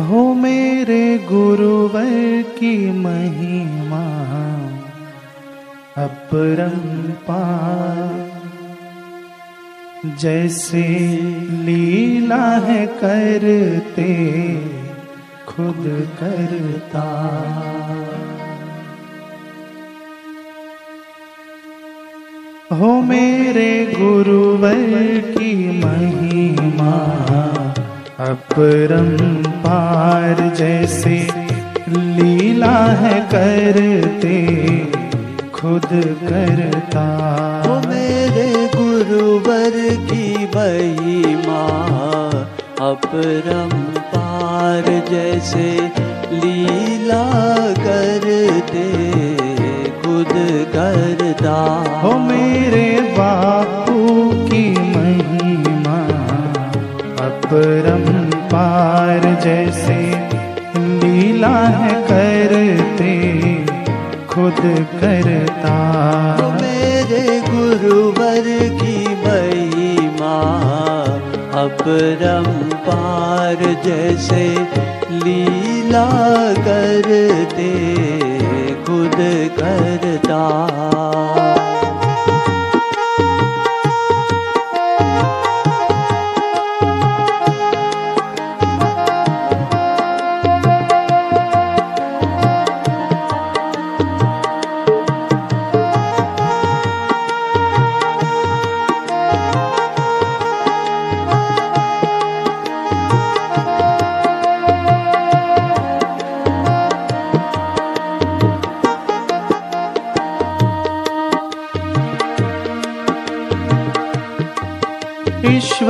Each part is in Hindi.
हो मेरे गुरुवर की महिमा अपरंपार जैसे लीला है करते खुद करता। हो मेरे गुरुवर की महिमा अपरंपार जैसे लीला है करते खुद करता। हो मेरे गुरुवर की महिमा अपरंपार जैसे लीला करते खुद करता। हो मेरे बापू की महिमा अपरम पार जैसे लीला है करते खुद करता। हो मेरे गुरुवर की अपरंपार जैसे लीला करते खुद करता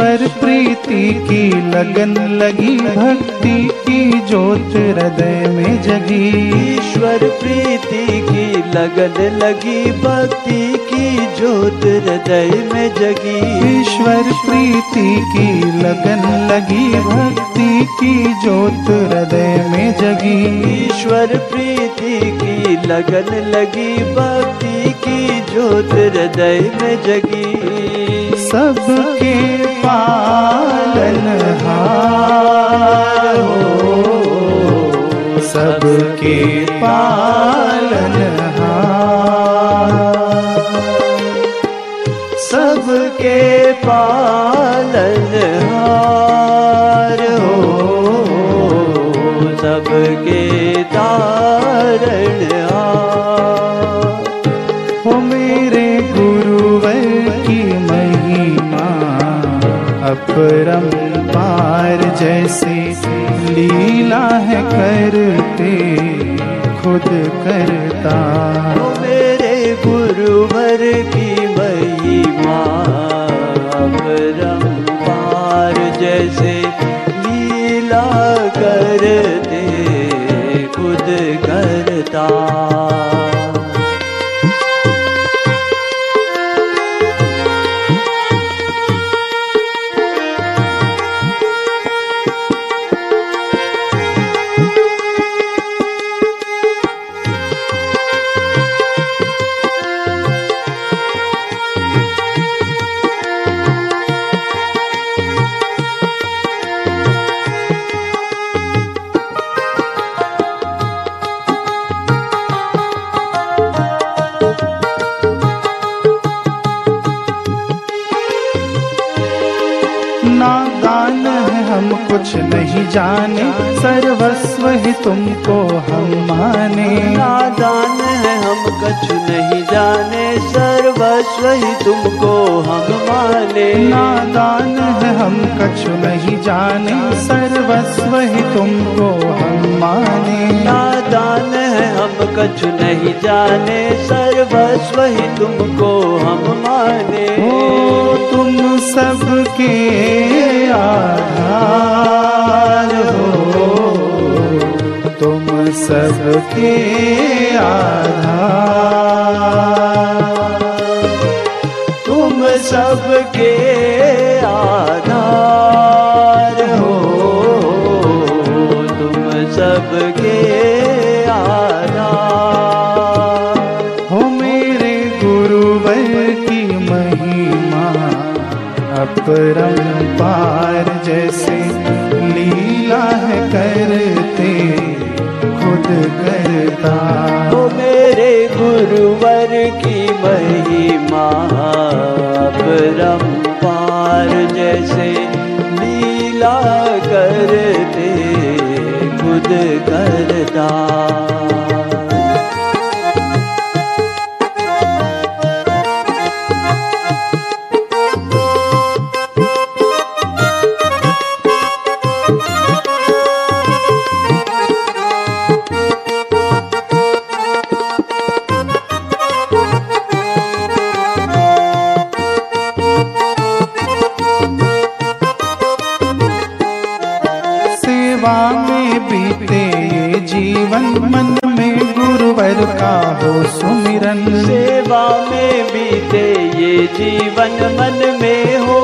ईश्वर प्रीति की लगन लगी भक्ति की ज्योत हृदय में जगी। ईश्वर प्रीति की लगन लगी भक्ति की ज्योत हृदय में जगी। ईश्वर प्रीति की लगन लगी भक्ति की ज्योत हृदय में जगी। ईश्वर प्रीति की लगन लगी भक्ति की ज्योत हृदय में जगी। सबके पालन हो सबके पालन सबके पालन हार। हो सबके तारण हार। अपरंपार जैसे लीला है करते खुद करता। मेरे गुरुवर की महिमा अपरंपार जैसे लीला करते खुद करता। नादान है हम कुछ नहीं जाने। सर्वस्व ही तुमको हम माने। नादान है हम कुछ नहीं जाने। सर्वस्व ही तुमको हम माने। नादान है हम कुछ नहीं जाने। सर्वस्व ही तुमको हम माने। नादान है हम कुछ नहीं जाने। सर्वस्व ही तुमको हम माने। तुम सबके आधार हो। तुम सबके आधार। तुम सबके करता। ओ मेरे गुरुवर की महिमा परम्पार जैसे लीला करते खुद करता। जीवन मन में गुरुवर का हो सुमिरन। सेवा में बीते ये जीवन मन में हो।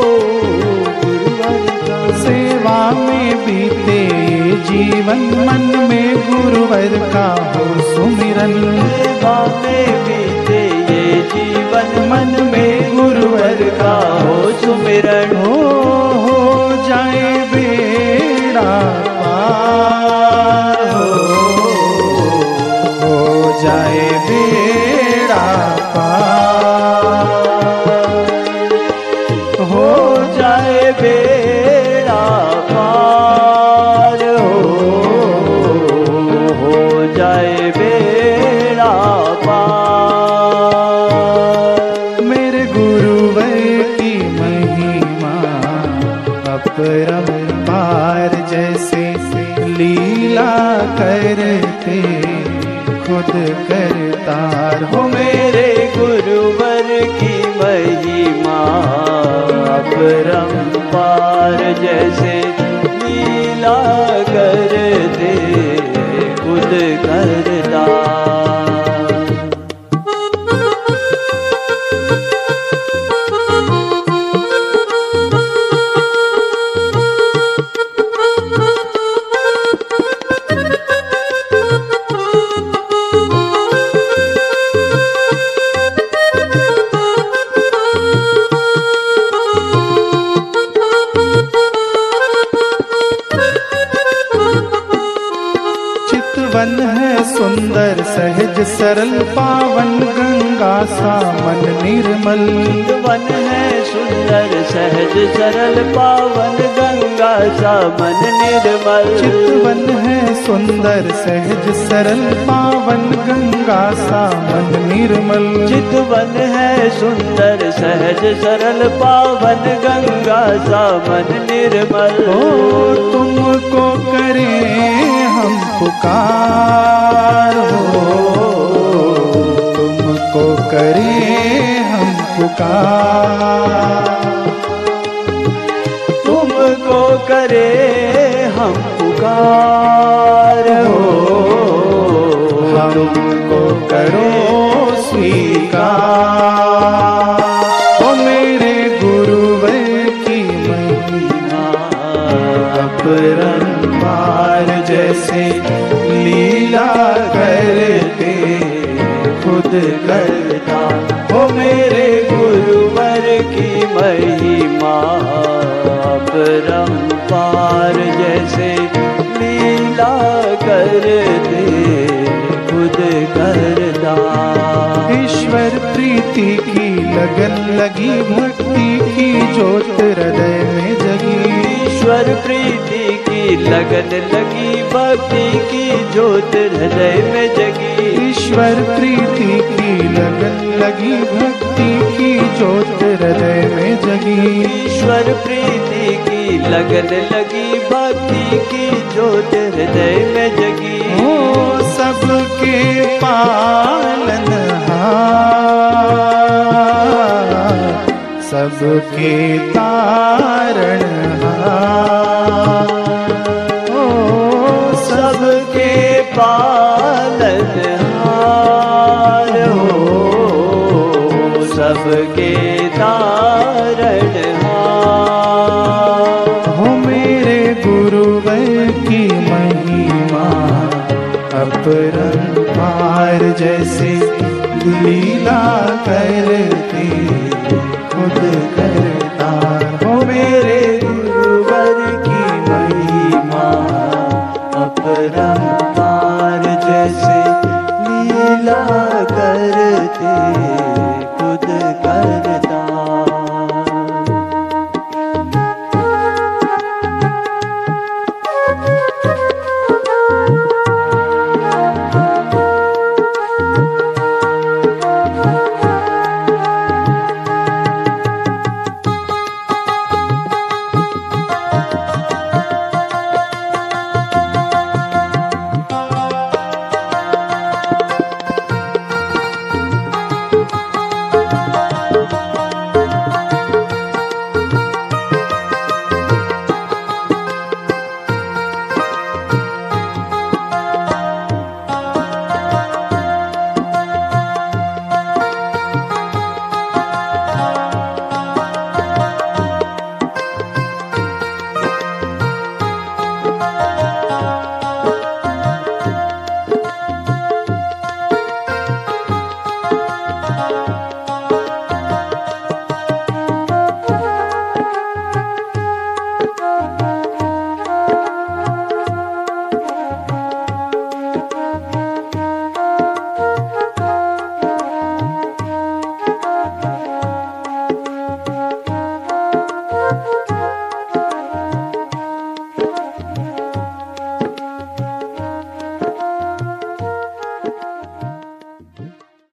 गुरुवर का सेवा में बीते ये जीवन मन में गुरुवर का हो सुमिरन। सेवा में बीते ये जीवन मन में गुरुवर का हो सुमिरन। हो खुद करतार हो मेरे पावन गंगा सा मन निर्मल। वन है सुंदर सहज सरल पावन गंगा सा मन निर्मल। चितवन है सुंदर सहज सरल पावन गंगा सा मन निर्मल। चितवन है सुंदर सहज सरल पावन गंगा सा मन निर्मल। ओ तुमको करें हम पुकार। हो करें हम पुकार। तुमको करे हम पुकार हो। हमको करो स्वीकार। ओ मेरे गुरुवर की महिमा, अपरंपार जैसे लीला करते खुद करता। हो मेरे गुरुवर की महिमा परम्पार जैसे लीला कर दे खुद करता। ईश्वर प्रीति की लगन लगी भक्ति की ज्योत हृदय में जगी। ईश्वर प्रीति की लगन लगी भक्ति की ज्योत हृदय में जगी। ईश्वर प्रीति की लगन लगी भक्ति की ज्योत हृदय में जगी। ईश्वर प्रीति की लगन लगी भक्ति की ज्योत हृदय में जगी। ओ सबके पालन सबके तारण ओ सबके पालनहार अपरंपार जैसे लीला करती खुद करता